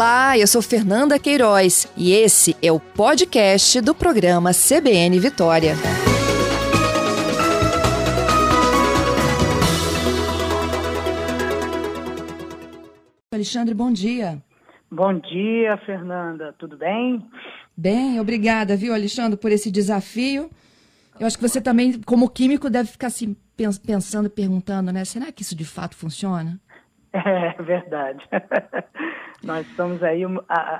Olá, eu sou Fernanda Queiroz e esse é o podcast do programa CBN Vitória. Alexandre, bom dia. Bom dia, Fernanda. Tudo bem? Bem, obrigada, viu, Alexandre, por esse desafio. Eu acho que você também, como químico, deve ficar assim, pensando, perguntando, né? Será que isso de fato funciona? É verdade. Nós estamos aí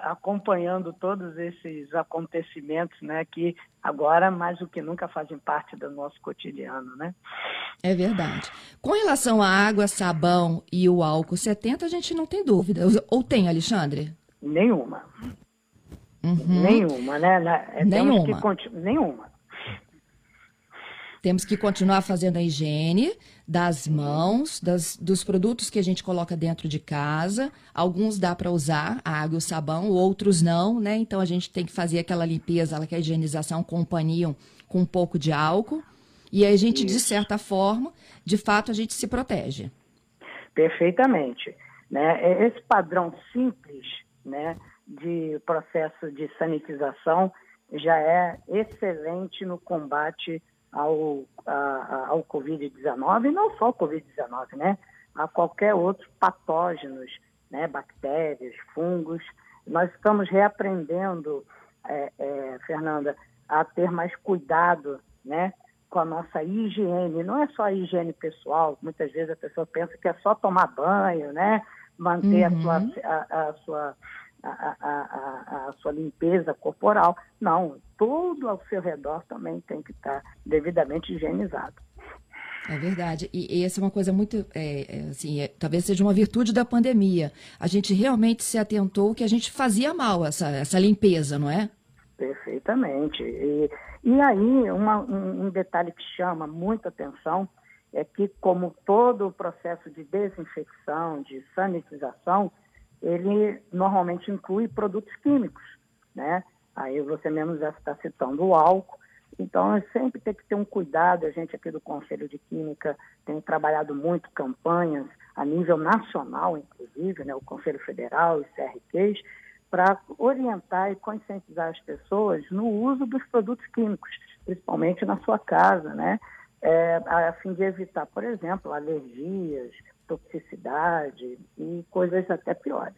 acompanhando todos esses acontecimentos, né, que agora mais do que nunca fazem parte do nosso cotidiano, né? É verdade. Com relação à água, sabão e o álcool 70, a gente não tem dúvida. Ou tem, Alexandre? Nenhuma. Uhum. Nenhuma, né? É, Nenhuma. Nenhuma. Temos que continuar fazendo a higiene das mãos, das, dos produtos que a gente coloca dentro de casa. Alguns dá para usar a água e o sabão, outros não, né? Então a gente tem que fazer aquela limpeza, aquela higienização com com um pouco de álcool. E aí a gente, Isso. de certa forma, de fato, a gente se protege. Perfeitamente. Né? Esse padrão simples né, de processo de sanitização já é excelente no combate ao, a, ao Covid-19, e não só ao Covid-19, né? A qualquer outro patógenos, né? Bactérias, fungos. Nós estamos reaprendendo, é, é, Fernanda, a ter mais cuidado, né? Com a nossa higiene. Não é só a higiene pessoal. Muitas vezes a pessoa pensa que é só tomar banho, né? Manter uhum. a sua, a, a sua a, a, a, sua limpeza corporal. Não, tudo ao seu redor também tem que estar devidamente higienizado. É verdade. E, e essa é uma coisa muito, é, é, assim, é, talvez seja uma virtude da pandemia. A gente realmente se atentou que a gente fazia mal essa, essa limpeza, não é? Perfeitamente. E, e aí, uma, um, um detalhe que chama muita atenção é que, como todo o processo de desinfecção, de sanitização, ele normalmente inclui produtos químicos, né? Aí você mesmo já está citando o álcool. Então, sempre tem que ter um cuidado. A gente aqui do Conselho de Química tem trabalhado muito campanhas a nível nacional, inclusive, né? o Conselho Federal, os CRQs, para orientar e conscientizar as pessoas no uso dos produtos químicos, principalmente na sua casa, né? É, a fim de evitar, por exemplo, alergias, toxicidade e coisas até piores,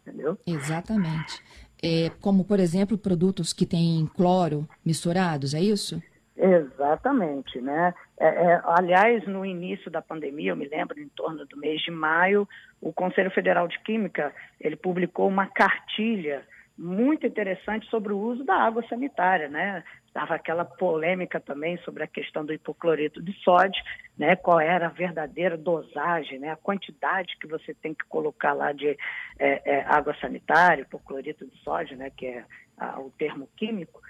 entendeu? Exatamente. É, como, por exemplo, produtos que têm cloro misturados, é isso? Exatamente, né? É, é, aliás, no início da pandemia, eu me lembro, em torno do mês de maio, o Conselho Federal de Química ele publicou uma cartilha muito interessante sobre o uso da água sanitária, né? Estava aquela polêmica também sobre a questão do hipocloreto de sódio, né? Qual era a verdadeira dosagem, né? A quantidade que você tem que colocar lá de é, é, água sanitária, hipocloreto de sódio, né? Que é a, o termo químico,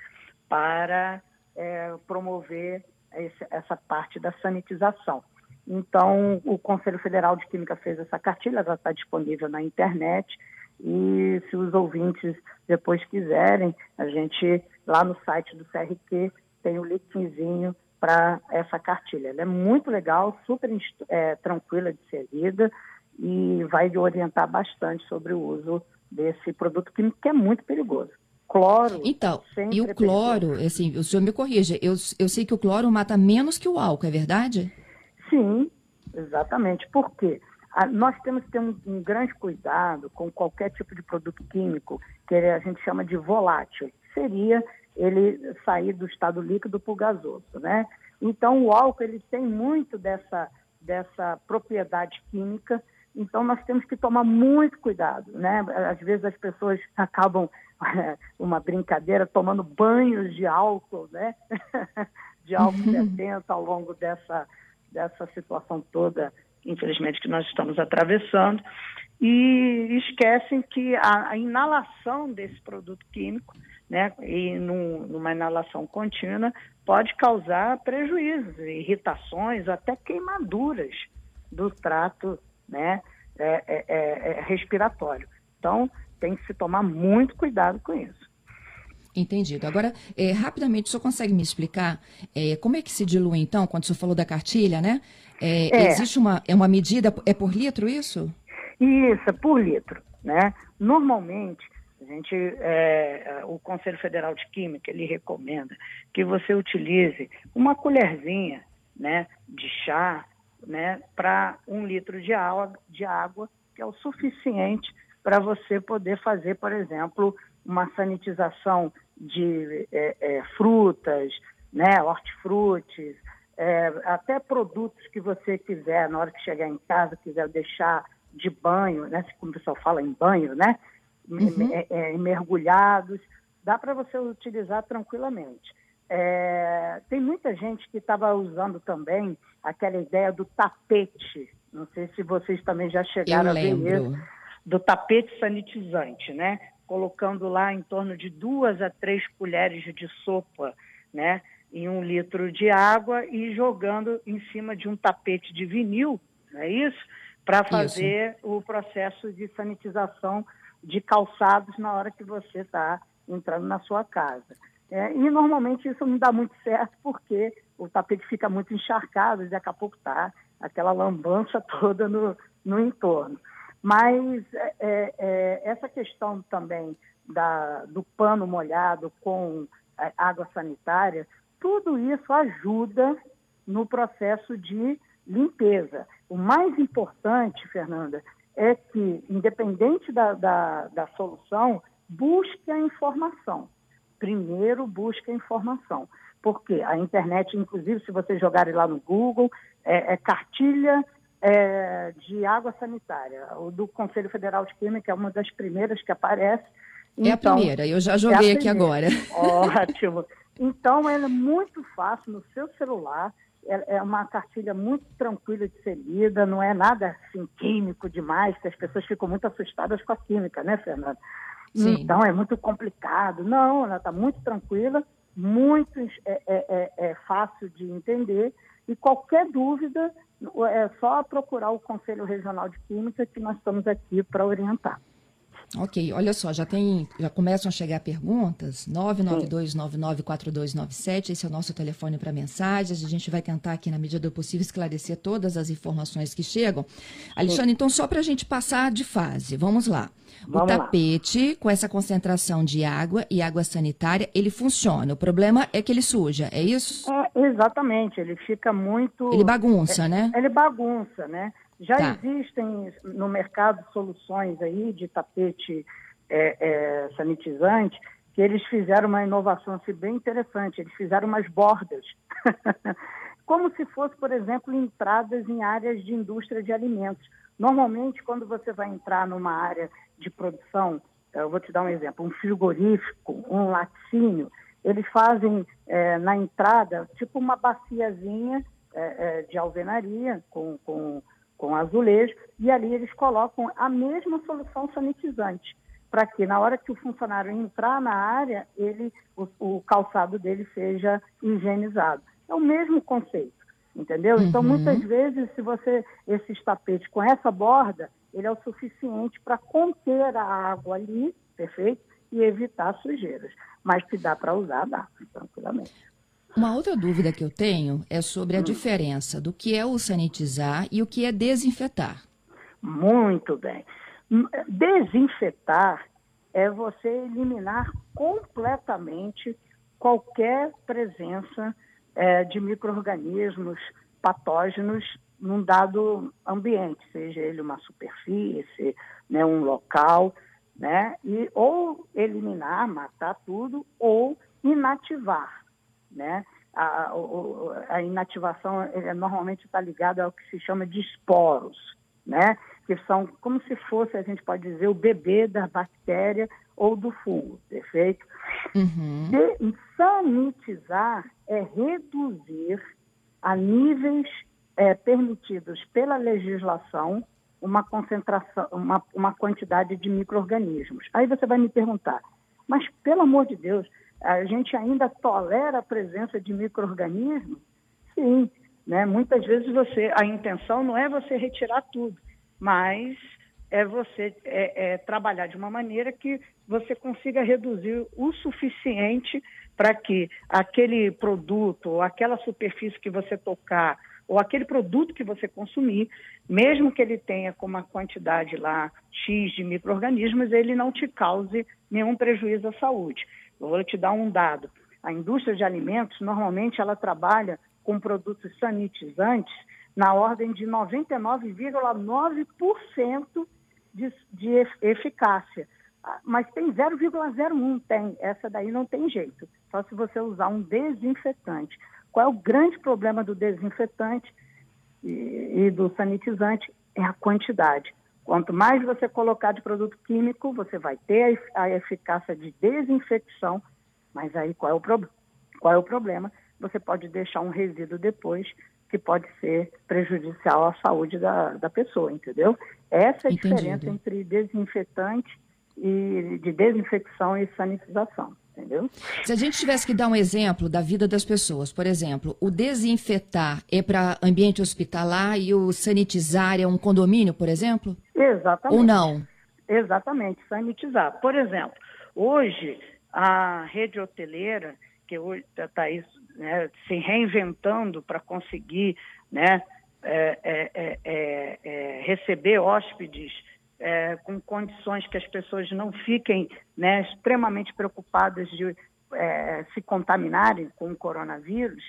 para é, promover esse, essa parte da sanitização. Então, o Conselho Federal de Química fez essa cartilha, ela está disponível na internet. E se os ouvintes depois quiserem, a gente lá no site do CRQ tem o linkzinho para essa cartilha. Ela é muito legal, super é, tranquila de ser lida e vai orientar bastante sobre o uso desse produto químico que é muito perigoso. Cloro. Então, e o cloro, assim, o senhor me corrija, eu, eu sei que o cloro mata menos que o álcool, é verdade? Sim, exatamente. Por quê? Nós temos que ter um, um, grande cuidado com qualquer tipo de produto químico que a gente chama de volátil. Seria ele sair do estado líquido para o gasoso, né? Então, o álcool ele tem muito dessa, dessa propriedade química, então nós temos que tomar muito cuidado, né? Às vezes as pessoas acabam, uma brincadeira, tomando banhos de álcool, né? de álcool 70 ao longo dessa, dessa situação toda infelizmente, que nós estamos atravessando, e esquecem que a, a inalação desse produto químico, né, e num, numa inalação contínua, pode causar prejuízos, irritações, até queimaduras do trato né, é, é, é, é respiratório. Então, tem que se tomar muito cuidado com isso. Entendido. Agora, é, rapidamente, o senhor consegue me explicar é, como é que se dilui, então, quando o senhor falou da cartilha, né? É, é. Existe uma, é uma medida, é por litro isso? Isso, é por litro. né? Normalmente, a gente, é, o Conselho Federal de Química ele recomenda que você utilize uma colherzinha, né, de chá, né, para um litro de água, de água, que é o suficiente para você poder fazer, por exemplo, uma sanitização de é, é, frutas, né, hortifrutis, é, até produtos que você quiser, na hora que chegar em casa, quiser deixar de banho, né, como o pessoal fala em banho, né, uhum. É, é, mergulhados, dá para você utilizar tranquilamente. É, tem muita gente que estava usando também aquela ideia do tapete. Não sei se vocês também já chegaram a ver isso. Do tapete sanitizante, né? Colocando lá em torno de duas a três colheres de sopa, né? Em um litro de água e jogando em cima de um tapete de vinil, não é isso? Para fazer isso. o processo de sanitização de calçados na hora que você está entrando na sua casa. É, e normalmente isso não dá muito certo porque o tapete fica muito encharcado e daqui a pouco está aquela lambança toda no, no entorno. Mas é, é, é, essa questão também da, do pano molhado com é, água sanitária, tudo isso ajuda no processo de limpeza. O mais importante, Fernanda, é que, independente da, da, da solução, busque a informação primeiro busca informação. Porque a internet, inclusive, se vocês jogarem lá no Google, é, é cartilha é, de água sanitária. O do Conselho Federal de Química é uma das primeiras que aparece. É então, a primeira, eu já joguei é aqui agora. Ótimo. Então, ela é muito fácil no seu celular. É, é uma cartilha muito tranquila de ser lida, não é nada assim, químico demais, que as pessoas ficam muito assustadas com a química, né, Fernanda? Sim. Então é muito complicado. Não, ela está muito tranquila, muito é, é, é, é, fácil de entender e qualquer dúvida é só procurar o Conselho Regional de Química que nós estamos aqui para orientar. Ok, olha só, já tem, já começam a chegar perguntas, 992994297, esse é o nosso telefone para mensagens, a gente vai tentar aqui na medida do possível esclarecer todas as informações que chegam. Alexandre, então só para a gente passar de fase, vamos lá. Vamos o tapete, lá. com essa concentração de água e água sanitária, ele funciona. O problema é que ele suja, é isso? É, exatamente, ele fica muito... Ele bagunça, é, né? Ele bagunça, né? Já tá. existem no mercado soluções aí de tapete é, é, sanitizante que eles fizeram uma inovação assim, bem interessante. Eles fizeram umas bordas, como se fosse, por exemplo, entradas em áreas de indústria de alimentos. Normalmente, quando você vai entrar numa área de produção, eu vou te dar um exemplo, um frigorífico, um laticínio, eles fazem é, na entrada tipo uma baciazinha é, é, de alvenaria com, com com azulejo, e ali eles colocam a mesma solução sanitizante, para que na hora que o funcionário entrar na área, ele, o, o, calçado dele seja higienizado. É o mesmo conceito, entendeu? Então, uhum. Então, muitas vezes, se você, esses tapetes com essa borda, ele é o suficiente para conter a água ali, perfeito? E evitar sujeiras. Mas se dá para usar, dá, tranquilamente. Uma outra dúvida que eu tenho é sobre a hum. diferença do que é o sanitizar e o que é desinfetar. Muito bem. Hum, desinfetar é você eliminar completamente qualquer presença é, de micro-organismos patógenos num dado ambiente, seja ele uma superfície, né, um local, né, e ou eliminar, matar tudo, ou inativar né? A, a, a inativação é, normalmente está ligada ao que se chama de esporos, né? Que são como se fosse, a gente pode dizer, o bebê da bactéria ou do fungo, perfeito? Uhum. De, sanitizar é reduzir a níveis é, permitidos pela legislação uma concentração, uma, uma quantidade de micro-organismos. Aí você vai me perguntar, mas pelo amor de Deus, a gente ainda tolera a presença de micro-organismos? Sim. Né? Muitas vezes você, a intenção não é você retirar tudo, mas é você é, é trabalhar de uma maneira que você consiga reduzir o suficiente para que aquele produto ou aquela superfície que você tocar ou aquele produto que você consumir, mesmo que ele tenha com uma quantidade lá X de micro-organismos, ele não te cause nenhum prejuízo à saúde. Eu vou te dar um dado. A indústria de alimentos, normalmente, ela trabalha com produtos sanitizantes na ordem de 99,9% de, de eficácia. Ah, mas tem 0,01, tem. Essa daí não tem jeito. Só se você usar um desinfetante. Qual é o grande problema do desinfetante e, e do sanitizante? É a quantidade. Quanto mais você colocar de produto químico, você vai ter a eficácia de desinfecção, mas aí qual é o, pro... qual é o problema? Você pode deixar um resíduo depois que pode ser prejudicial à saúde da, da pessoa, entendeu? Essa é a Entendido. diferença entre desinfetante e de desinfecção e sanitização. Entendeu? Se a gente tivesse que dar um exemplo da vida das pessoas, por exemplo, o desinfetar é para ambiente hospitalar e o sanitizar é um condomínio, por exemplo? Exatamente. Ou não? Exatamente, sanitizar. Por exemplo, hoje a rede hoteleira, que hoje está né, se reinventando para conseguir né, é, é, é, é receber hóspedes é, com condições que as pessoas não fiquem né, extremamente preocupadas de é, se contaminarem com o coronavírus,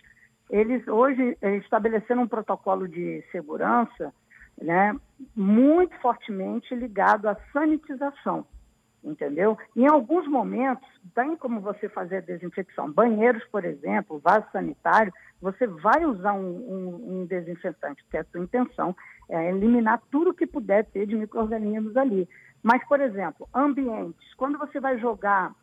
eles hoje estabeleceram um protocolo de segurança né, muito fortemente ligado à sanitização entendeu? Em alguns momentos, tem como você fazer a desinfecção. Banheiros, por exemplo, vaso sanitário, você vai usar um, um, um desinfetante, que é a sua intenção, é eliminar tudo que puder ter de micro-organismos ali. Mas, por exemplo, ambientes, quando você vai jogar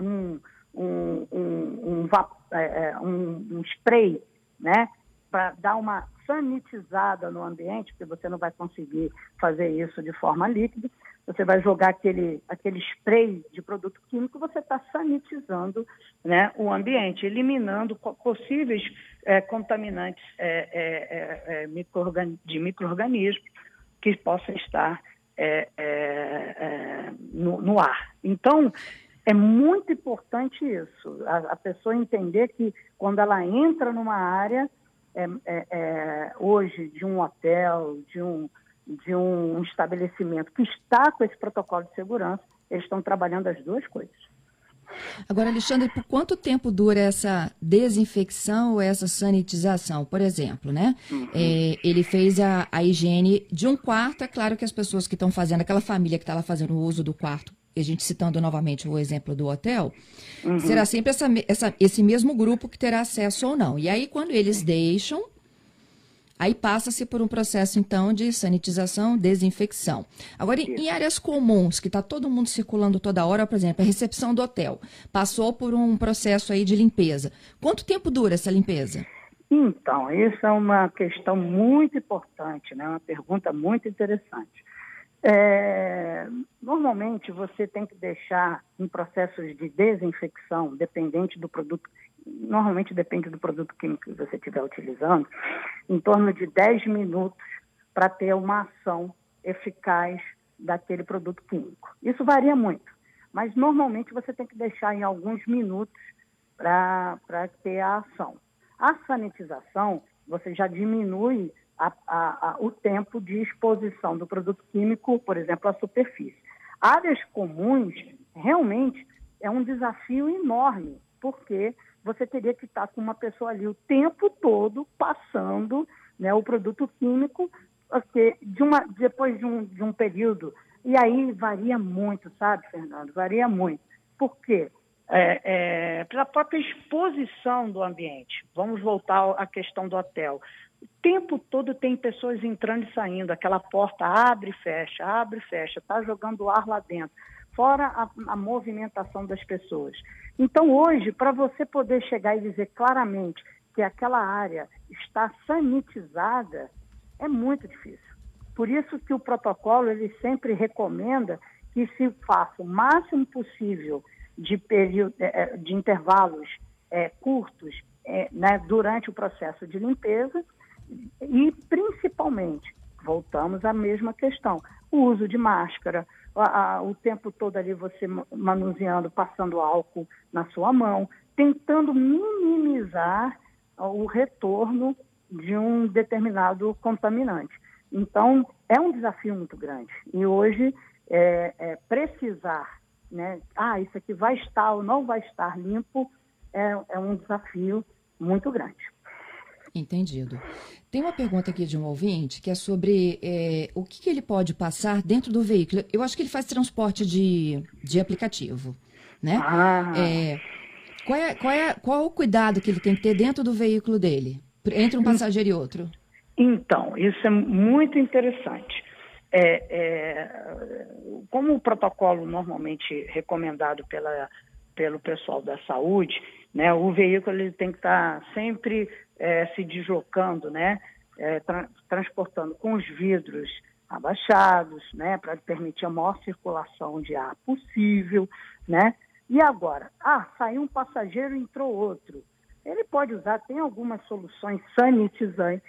um, um, um, é, é, um, um spray, né, para dar uma sanitizada no ambiente, porque você não vai conseguir fazer isso de forma líquida, você vai jogar aquele, aquele spray de produto químico, você está sanitizando né, o ambiente, eliminando possíveis é, contaminantes é, é, é, é de micro-organismos que possam estar é, no, no, ar. Então, é muito importante isso, a, a, pessoa entender que quando ela entra numa área, hoje, de um hotel, de um de um estabelecimento que está com esse protocolo de segurança, eles estão trabalhando as duas coisas. Agora, Alexandre, por quanto tempo dura essa desinfecção ou essa sanitização? Por exemplo, né? Uhum. É, ele fez a, a higiene de um quarto. É claro que as pessoas que estão fazendo, aquela família que está lá fazendo o uso do quarto, a gente citando novamente o exemplo do hotel, uhum. será sempre essa, essa, esse mesmo grupo que terá acesso ou não. E aí, quando eles deixam, Aí passa-se por um processo, então, de sanitização, desinfecção. Agora, em, em áreas comuns, que está todo mundo circulando toda hora, por exemplo, a recepção do hotel, passou por um processo aí de limpeza. Quanto tempo dura essa limpeza? Então, isso é uma questão muito importante, né? uma pergunta muito interessante. É, normalmente, você tem que deixar em processos de desinfecção, dependente do produto normalmente depende do produto químico que você estiver utilizando, em torno de 10 minutos para ter uma ação eficaz daquele produto químico. Isso varia muito, mas normalmente você tem que deixar em alguns minutos para ter a ação. A sanitização, você já diminui a, a, a, o tempo de exposição do produto químico, por exemplo, à superfície. Áreas comuns, realmente, é um desafio enorme, porque você teria que estar com uma pessoa ali o tempo todo passando né, o produto químico, porque de uma, depois de um, de um período. E aí varia muito, sabe, Fernando? Varia muito. Por quê? É, é, pela própria exposição do ambiente. Vamos voltar à questão do hotel. O tempo todo tem pessoas entrando e saindo, aquela porta abre e fecha, abre e fecha, está jogando ar lá dentro, fora a, a movimentação das pessoas. Então, hoje, para você poder chegar e dizer claramente que aquela área está sanitizada, é muito difícil. Por isso que o protocolo ele sempre recomenda que se faça o máximo possível de, período, é, é, de intervalos é, curtos é, né, durante o processo de limpeza e, principalmente, voltamos à mesma questão, o uso de máscara, a, a, o tempo todo ali você manuseando, passando álcool na sua mão, tentando minimizar o retorno de um determinado contaminante. Então, é um desafio muito grande. E hoje, é, é, precisar, né, ah, isso aqui vai estar ou não vai estar limpo, é, é um desafio muito grande. Entendido. Tem uma pergunta aqui de um ouvinte que é sobre é, o que, que, ele pode passar dentro do veículo. Eu acho que ele faz transporte de, de aplicativo, né? Ah. É, qual, é, qual, é, qual o cuidado que ele tem que ter dentro do veículo dele, entre um passageiro e outro? Então, isso é muito interessante. É, é, como o protocolo normalmente recomendado pela, pelo pessoal da saúde, né, o veículo ele tem que estar sempre é, se deslocando, né, é, tra transportando com os vidros abaixados, né, para permitir a maior circulação de ar possível, né. E agora, ah, saiu um passageiro, entrou outro. Ele pode usar, tem algumas soluções sanitizantes,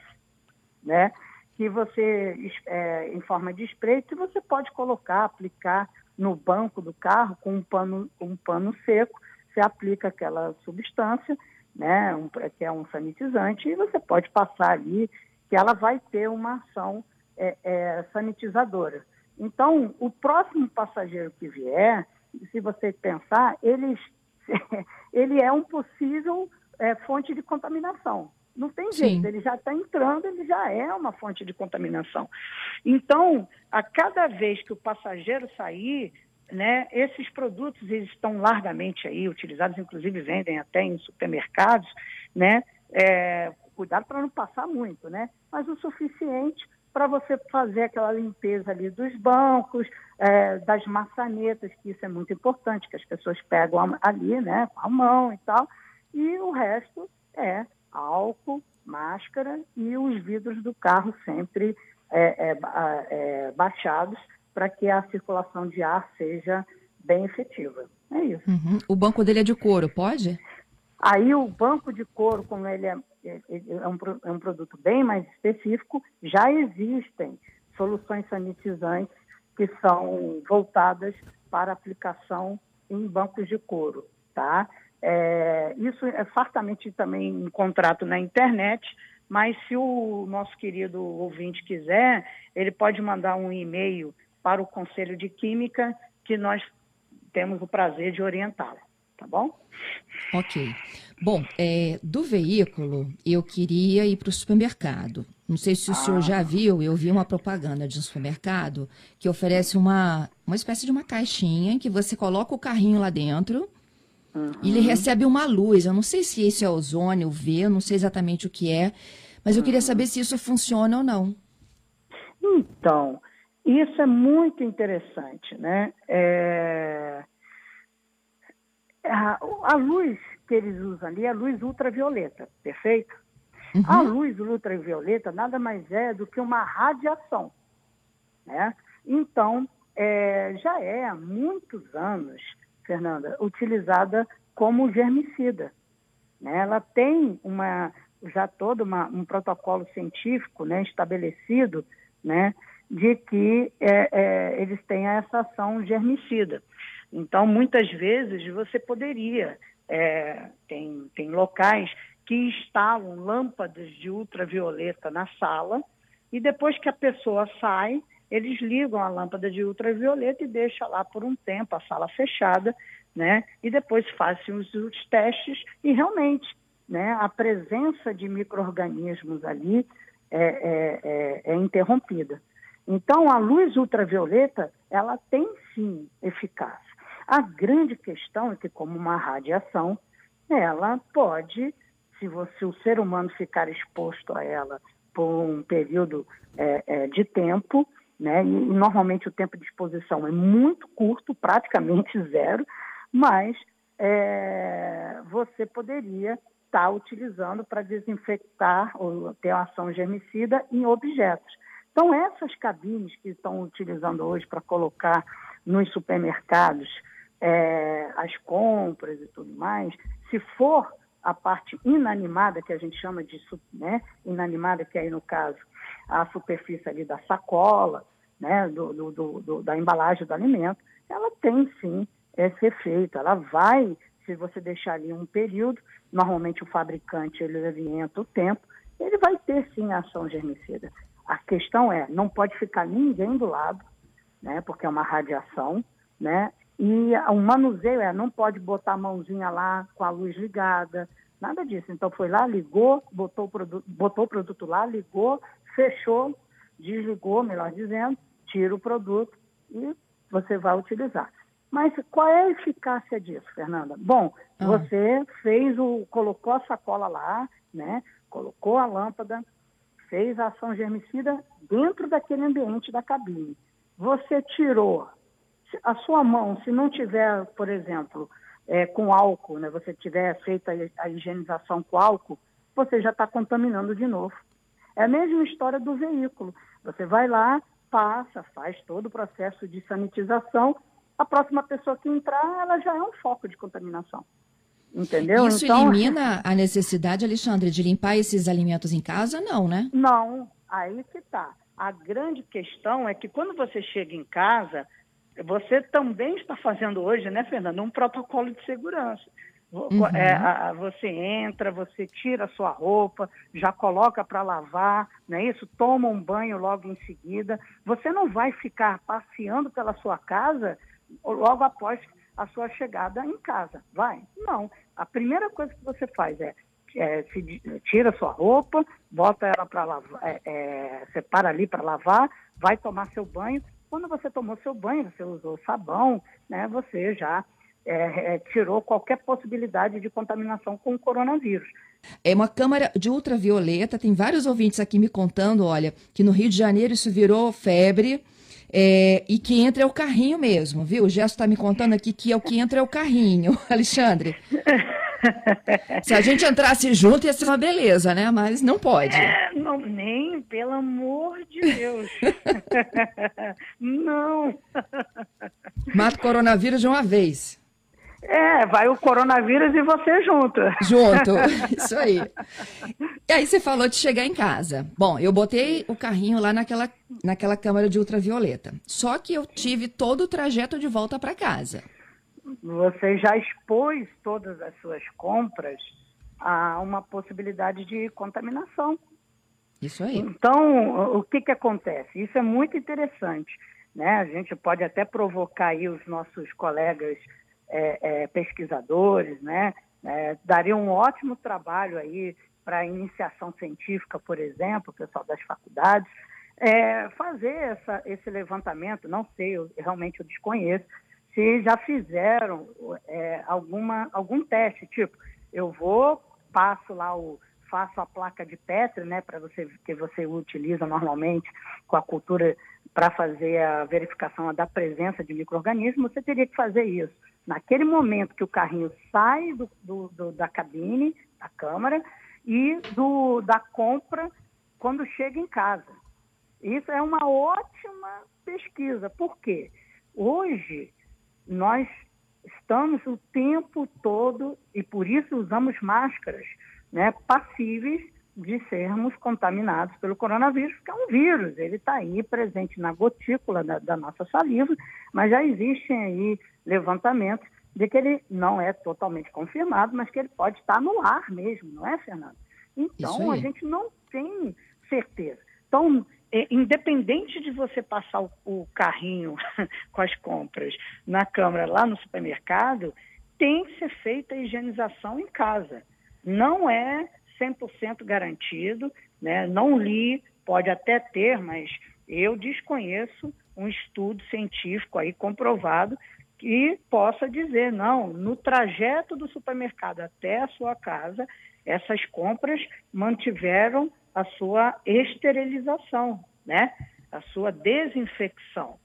né, que você, é, em forma de spray, que você pode colocar, aplicar no banco do carro com um pano, um pano seco, você aplica aquela substância né, um, que é um sanitizante, e você pode passar ali que ela vai ter uma ação é, é, sanitizadora. Então, o próximo passageiro que vier, se você pensar, ele, ele é um possível é, fonte de contaminação. Não tem jeito, Sim. ele já está entrando, ele já é uma fonte de contaminação. Então, a cada vez que o passageiro sair, né, esses produtos eles estão largamente aí utilizados, inclusive vendem até em supermercados, né? É, cuidado para não passar muito, né? Mas o suficiente para você fazer aquela limpeza ali dos bancos, é, das maçanetas, que isso é muito importante, que as pessoas pegam ali, né, com a mão e tal, e o resto é álcool, máscara e os vidros do carro sempre é, é, é baixados para que a circulação de ar seja bem efetiva. É isso. Uhum. O banco dele é de couro, pode? Aí o banco de couro, como ele é, é, é, um, é um produto bem mais específico, já existem soluções sanitizantes que são voltadas para aplicação em bancos de couro, tá? É, isso é fartamente também um contrato na internet, mas se o nosso querido ouvinte quiser, ele pode mandar um e-mail para o Conselho de Química, que nós temos o prazer de orientá-lo, tá bom? Ok. Bom, é, do veículo, eu queria ir para o supermercado. Não sei se o ah. senhor já viu, eu vi uma propaganda de um supermercado que oferece uma, uma espécie de uma caixinha em que você coloca o carrinho lá dentro uhum. e ele recebe uma luz. Eu não sei se isso é ozônio, V, eu não sei exatamente o que é, mas eu queria uhum. saber se isso funciona ou não. Então, isso é muito interessante, né? É... A, a, luz que eles usam ali é a luz ultravioleta, perfeito? Uhum. A luz ultravioleta nada mais é do que uma radiação, né? Então, é, já é há muitos anos, Fernanda, utilizada como germicida. Né? Ela tem uma, já todo uma, um protocolo científico né, estabelecido, né, de que é, é, eles têm essa ação germicida. Então, muitas vezes, você poderia, é, tem, tem locais que instalam lâmpadas de ultravioleta na sala e depois que a pessoa sai, eles ligam a lâmpada de ultravioleta e deixam lá por um tempo a sala fechada, né? E depois fazem os, os testes e realmente, né? A presença de micro-organismos ali é, é, é, é interrompida. Então, a luz ultravioleta, ela tem sim eficácia. A grande questão é que, como uma radiação, ela pode, se você, o ser humano ficar exposto a ela por um período é, é, de tempo, né, e normalmente o tempo de exposição é muito curto, praticamente zero, mas é, você poderia estar tá utilizando para desinfectar ou ter ação germicida em objetos. Então, essas cabines que estão utilizando hoje para colocar nos supermercados é, as compras e tudo mais, se for a parte inanimada, que a gente chama de né, inanimada, que aí no caso a superfície ali da sacola, né, do, do, do, da embalagem do alimento, ela tem sim esse efeito. Ela vai, se você deixar ali um período, normalmente o fabricante ele orienta o tempo, ele vai ter sim ação germicida. A questão é, não pode ficar ninguém do lado, né, porque é uma radiação, né, e o manuseio é, não pode botar a mãozinha lá com a luz ligada, nada disso. Então foi lá, ligou, botou o produto, botou o produto lá, ligou, fechou, desligou, melhor dizendo, tira o produto e você vai utilizar. Mas qual é a eficácia disso, Fernanda? Bom, ah. você fez o, colocou a sacola lá, né? Colocou a lâmpada, fez a ação germicida dentro daquele ambiente da cabine. Você tirou a sua mão, se não tiver, por exemplo, é, com álcool, né? Você tiver feito a, higienização com álcool, você já está contaminando de novo. É a mesma história do veículo. Você vai lá, passa, faz todo o processo de sanitização. A próxima pessoa que entrar, ela já é um foco de contaminação. Entendeu? Isso então, elimina a necessidade, Alexandre, de limpar esses alimentos em casa? Não, né? Não, aí que tá. A grande questão é que quando você chega em casa, você também está fazendo hoje, né, Fernanda, um protocolo de segurança. Uhum. É, a, você entra, você tira a sua roupa, já coloca para lavar, não é isso? Toma um banho logo em seguida. Você não vai ficar passeando pela sua casa logo após a sua chegada em casa, vai? Não. A primeira coisa que você faz é, é se, tira sua roupa, bota ela para lavar, é, é, separa ali para lavar, vai tomar seu banho. Quando você tomou seu banho, você usou sabão, né? Você já é, é, tirou qualquer possibilidade de contaminação com o coronavírus. É uma câmara de ultravioleta. Tem vários ouvintes aqui me contando, olha, que no Rio de Janeiro isso virou febre. É, e que entra é o carrinho mesmo, viu? O Gesto está me contando aqui que é o que entra é o carrinho, Alexandre. Se a gente entrasse junto ia ser uma beleza, né? Mas não pode. É, não, nem, pelo amor de Deus. não. Mata o coronavírus de uma vez. É, vai o coronavírus e você junto. Junto, isso aí. E aí você falou de chegar em casa. Bom, eu botei o carrinho lá naquela, naquela câmara de ultravioleta. Só que eu tive todo o trajeto de volta para casa. Você já expôs todas as suas compras a uma possibilidade de contaminação. Isso aí. Então, o que, que acontece? Isso é muito interessante. Né? A gente pode até provocar aí os nossos colegas é, é, pesquisadores, né? É, daria um ótimo trabalho aí para iniciação científica, por exemplo, o pessoal das faculdades, é, fazer essa, esse levantamento, não sei, eu, realmente eu desconheço, se já fizeram é, alguma, algum teste, tipo, eu vou, passo lá o, faço a placa de Petri, né, para você que você utiliza normalmente com a cultura para fazer a verificação da presença de microorganismos, você teria que fazer isso naquele momento que o carrinho sai do, do, do, da cabine, da câmara, e do, da compra quando chega em casa. Isso é uma ótima pesquisa. Por quê? Hoje, nós estamos o tempo todo, e por isso usamos máscaras, né, passíveis de sermos contaminados pelo coronavírus, que é um vírus, ele está aí presente na gotícula da, da, nossa saliva, mas já existem aí levantamentos de que ele não é totalmente confirmado, mas que ele pode estar no ar mesmo, não é, Fernando? Então, a gente não tem certeza. Então, é, independente de você passar o, o carrinho com as compras na câmara lá no supermercado, tem que ser feita a higienização em casa. Não é 100% garantido, né? não li, pode até ter, mas eu desconheço um estudo científico aí comprovado que possa dizer, não, no trajeto do supermercado até a sua casa, essas compras mantiveram a sua esterilização, né? a sua desinfecção.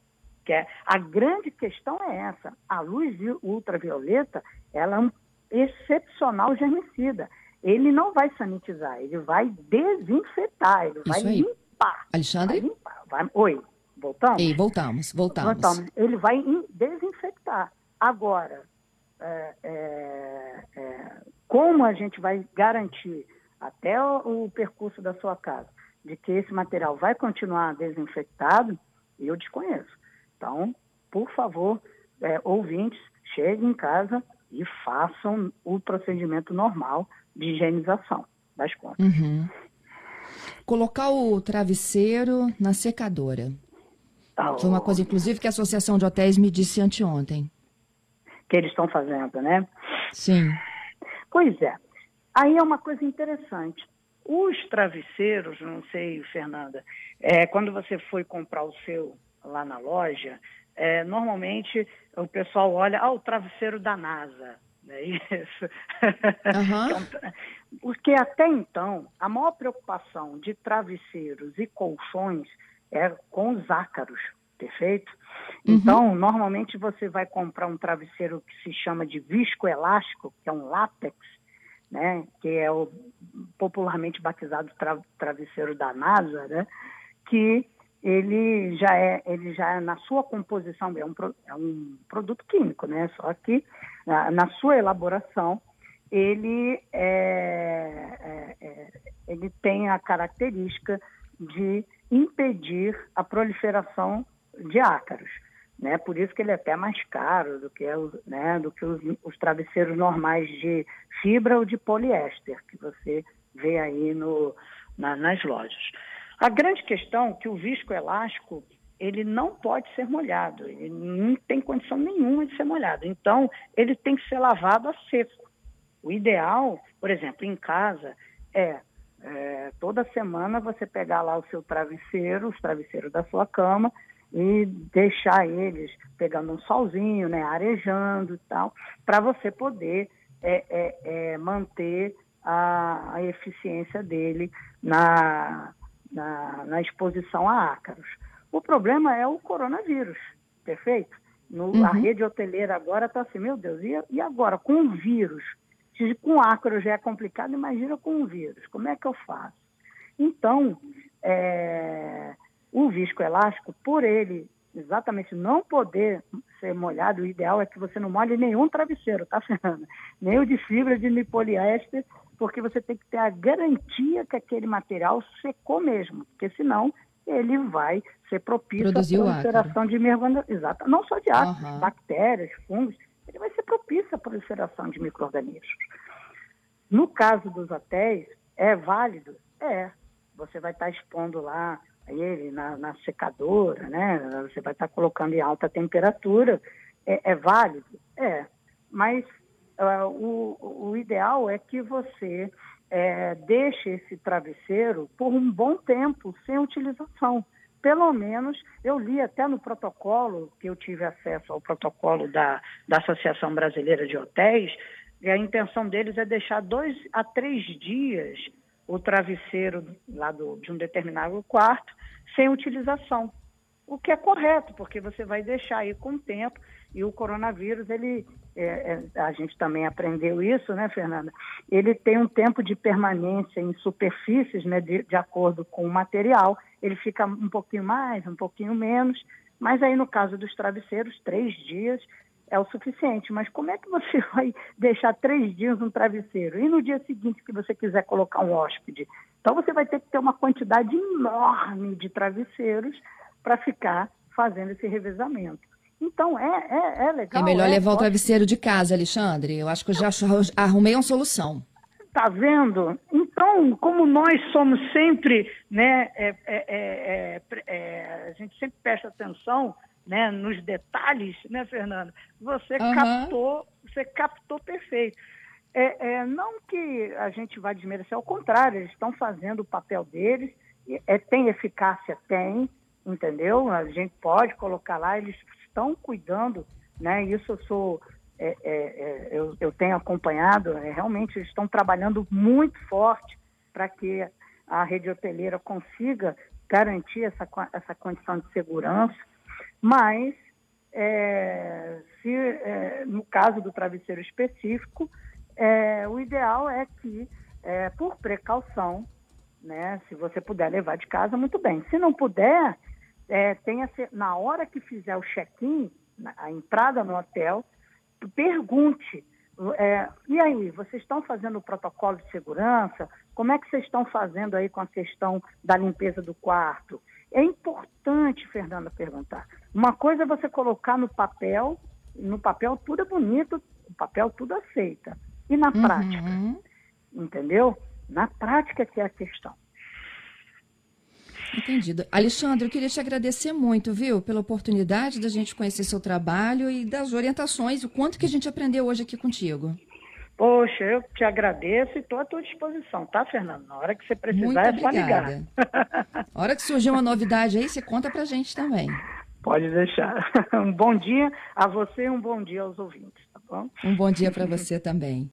Que é, a grande questão é essa, a luz ultravioleta ela é um excepcional germicida ele não vai sanitizar, ele vai desinfetar, ele Isso vai aí. limpar. Alexandre? Vai limpar. Vai... Oi, voltamos? Ei, voltamos, voltamos. voltamos. Ele vai desinfectar. Agora, é, é, é, como a gente vai garantir até o, o, percurso da sua casa de que esse material vai continuar desinfectado, eu desconheço. Então, por favor, é, ouvintes, cheguem em casa e façam o procedimento normal de higienização das contas. Uhum. colocar o travesseiro na secadora. Oh. Foi uma coisa, inclusive, que a Associação de Hotéis me disse anteontem. Que eles estão fazendo, né? Sim. Pois é. Aí é uma coisa interessante. Os travesseiros, não sei, Fernanda, é, quando você foi comprar o seu lá na loja, é, normalmente o pessoal olha, ah, o travesseiro da NASA. É isso. Uhum. Porque até então, a maior preocupação de travesseiros e colchões é com os ácaros, perfeito? Uhum. Então, normalmente você vai comprar um travesseiro que se chama de viscoelástico, que é um látex, né, que é o popularmente batizado tra travesseiro da NASA, né, que ele já é, ele já é, na sua composição, é um, é um produto químico, né, só que na, na sua elaboração, ele, é, é, é, ele tem a característica de impedir a proliferação de ácaros. Né? Por isso que ele é até mais caro do que, né, do que os, os, travesseiros normais de fibra ou de poliéster que você vê aí no, na, nas lojas. A grande questão é que o viscoelástico ele não pode ser molhado, ele não tem condição nenhuma de ser molhado. Então, ele tem que ser lavado a seco. O ideal, por exemplo, em casa, é, é toda semana você pegar lá o seu travesseiro, os travesseiros da sua cama, e deixar eles pegando um solzinho, né, arejando e tal, para você poder é, é, é, manter a, a, eficiência dele na, na, na, exposição a ácaros. O problema é o coronavírus, perfeito? No, uhum. A rede hoteleira agora está assim, meu Deus, e, e agora com o vírus? Se com ácaro já é complicado, imagina com o vírus, como é que eu faço? Então, é, o viscoelástico, por ele exatamente não poder ser molhado, o ideal é que você não molhe nenhum travesseiro, tá, Fernanda? Nem o de fibra de poliéster, porque você tem que ter a garantia que aquele material secou mesmo, porque senão ele vai ser propício Produziu à proliferação de mergulho, exato, não só de ácidos, uhum. bactérias, fungos, ele vai ser propício à proliferação de micro-organismos. No caso dos hotéis, é válido? É. Você vai estar expondo lá ele na, na secadora, né? Você vai estar colocando em alta temperatura. É, é válido? É. Mas uh, o, o ideal é que você é, deixe esse travesseiro por um bom tempo sem utilização. Pelo menos, eu li até no protocolo, que eu tive acesso ao protocolo da, da Associação Brasileira de Hotéis, e a intenção deles é deixar dois a três dias o travesseiro lá do, de um determinado quarto sem utilização. O que é correto, porque você vai deixar aí com o tempo e o coronavírus, ele, é, é, a gente também aprendeu isso, né, Fernanda? Ele tem um tempo de permanência em superfícies, né, de, de acordo com o material. Ele fica um pouquinho mais, um pouquinho menos, mas aí no caso dos travesseiros, três dias é o suficiente. Mas como é que você vai deixar três dias um travesseiro? E no dia seguinte que você quiser colocar um hóspede? Então você vai ter que ter uma quantidade enorme de travesseiros para ficar fazendo esse revezamento. Então é, é, é legal. É melhor é, levar o travesseiro de casa, Alexandre. Eu acho que eu já arrumei uma solução. Tá vendo? Então, como nós somos sempre, né, é, é, é, a gente sempre presta atenção né, nos detalhes, né, Fernanda? Você uhum. captou, você captou perfeito. É, é, não que a gente vá desmerecer, ao contrário, eles estão fazendo o papel deles, é, tem eficácia? Tem, entendeu? A gente pode colocar lá, eles estão cuidando, né? Isso eu sou, é, é, é eu, eu, tenho acompanhado, é, realmente eles estão trabalhando muito forte para que a rede hoteleira consiga garantir essa, essa condição de segurança, mas é, se, é, no caso do travesseiro específico, o ideal é que, por precaução, né, se você puder levar de casa, muito bem. Se não puder, é, tenha, na hora que fizer o check-in, a entrada no hotel, pergunte. É, e aí, vocês estão fazendo o protocolo de segurança? Como é que vocês estão fazendo aí com a questão da limpeza do quarto? É importante, Fernanda, perguntar. Uma coisa é você colocar no papel, no papel tudo é bonito, o papel tudo aceita. E na uhum. prática? Entendeu? Na prática que é a questão. Entendido. Alexandre, eu queria te agradecer muito, viu, pela oportunidade da gente conhecer seu trabalho e das orientações, o quanto que a gente aprendeu hoje aqui contigo. Poxa, eu te agradeço e estou à tua disposição, tá, Fernando? Na hora que você precisar Muito é só ligar. obrigada. A hora que surgir uma novidade aí, você conta pra gente também. Pode deixar. Um bom dia a você e um bom dia aos ouvintes, tá bom? Um bom dia para você também.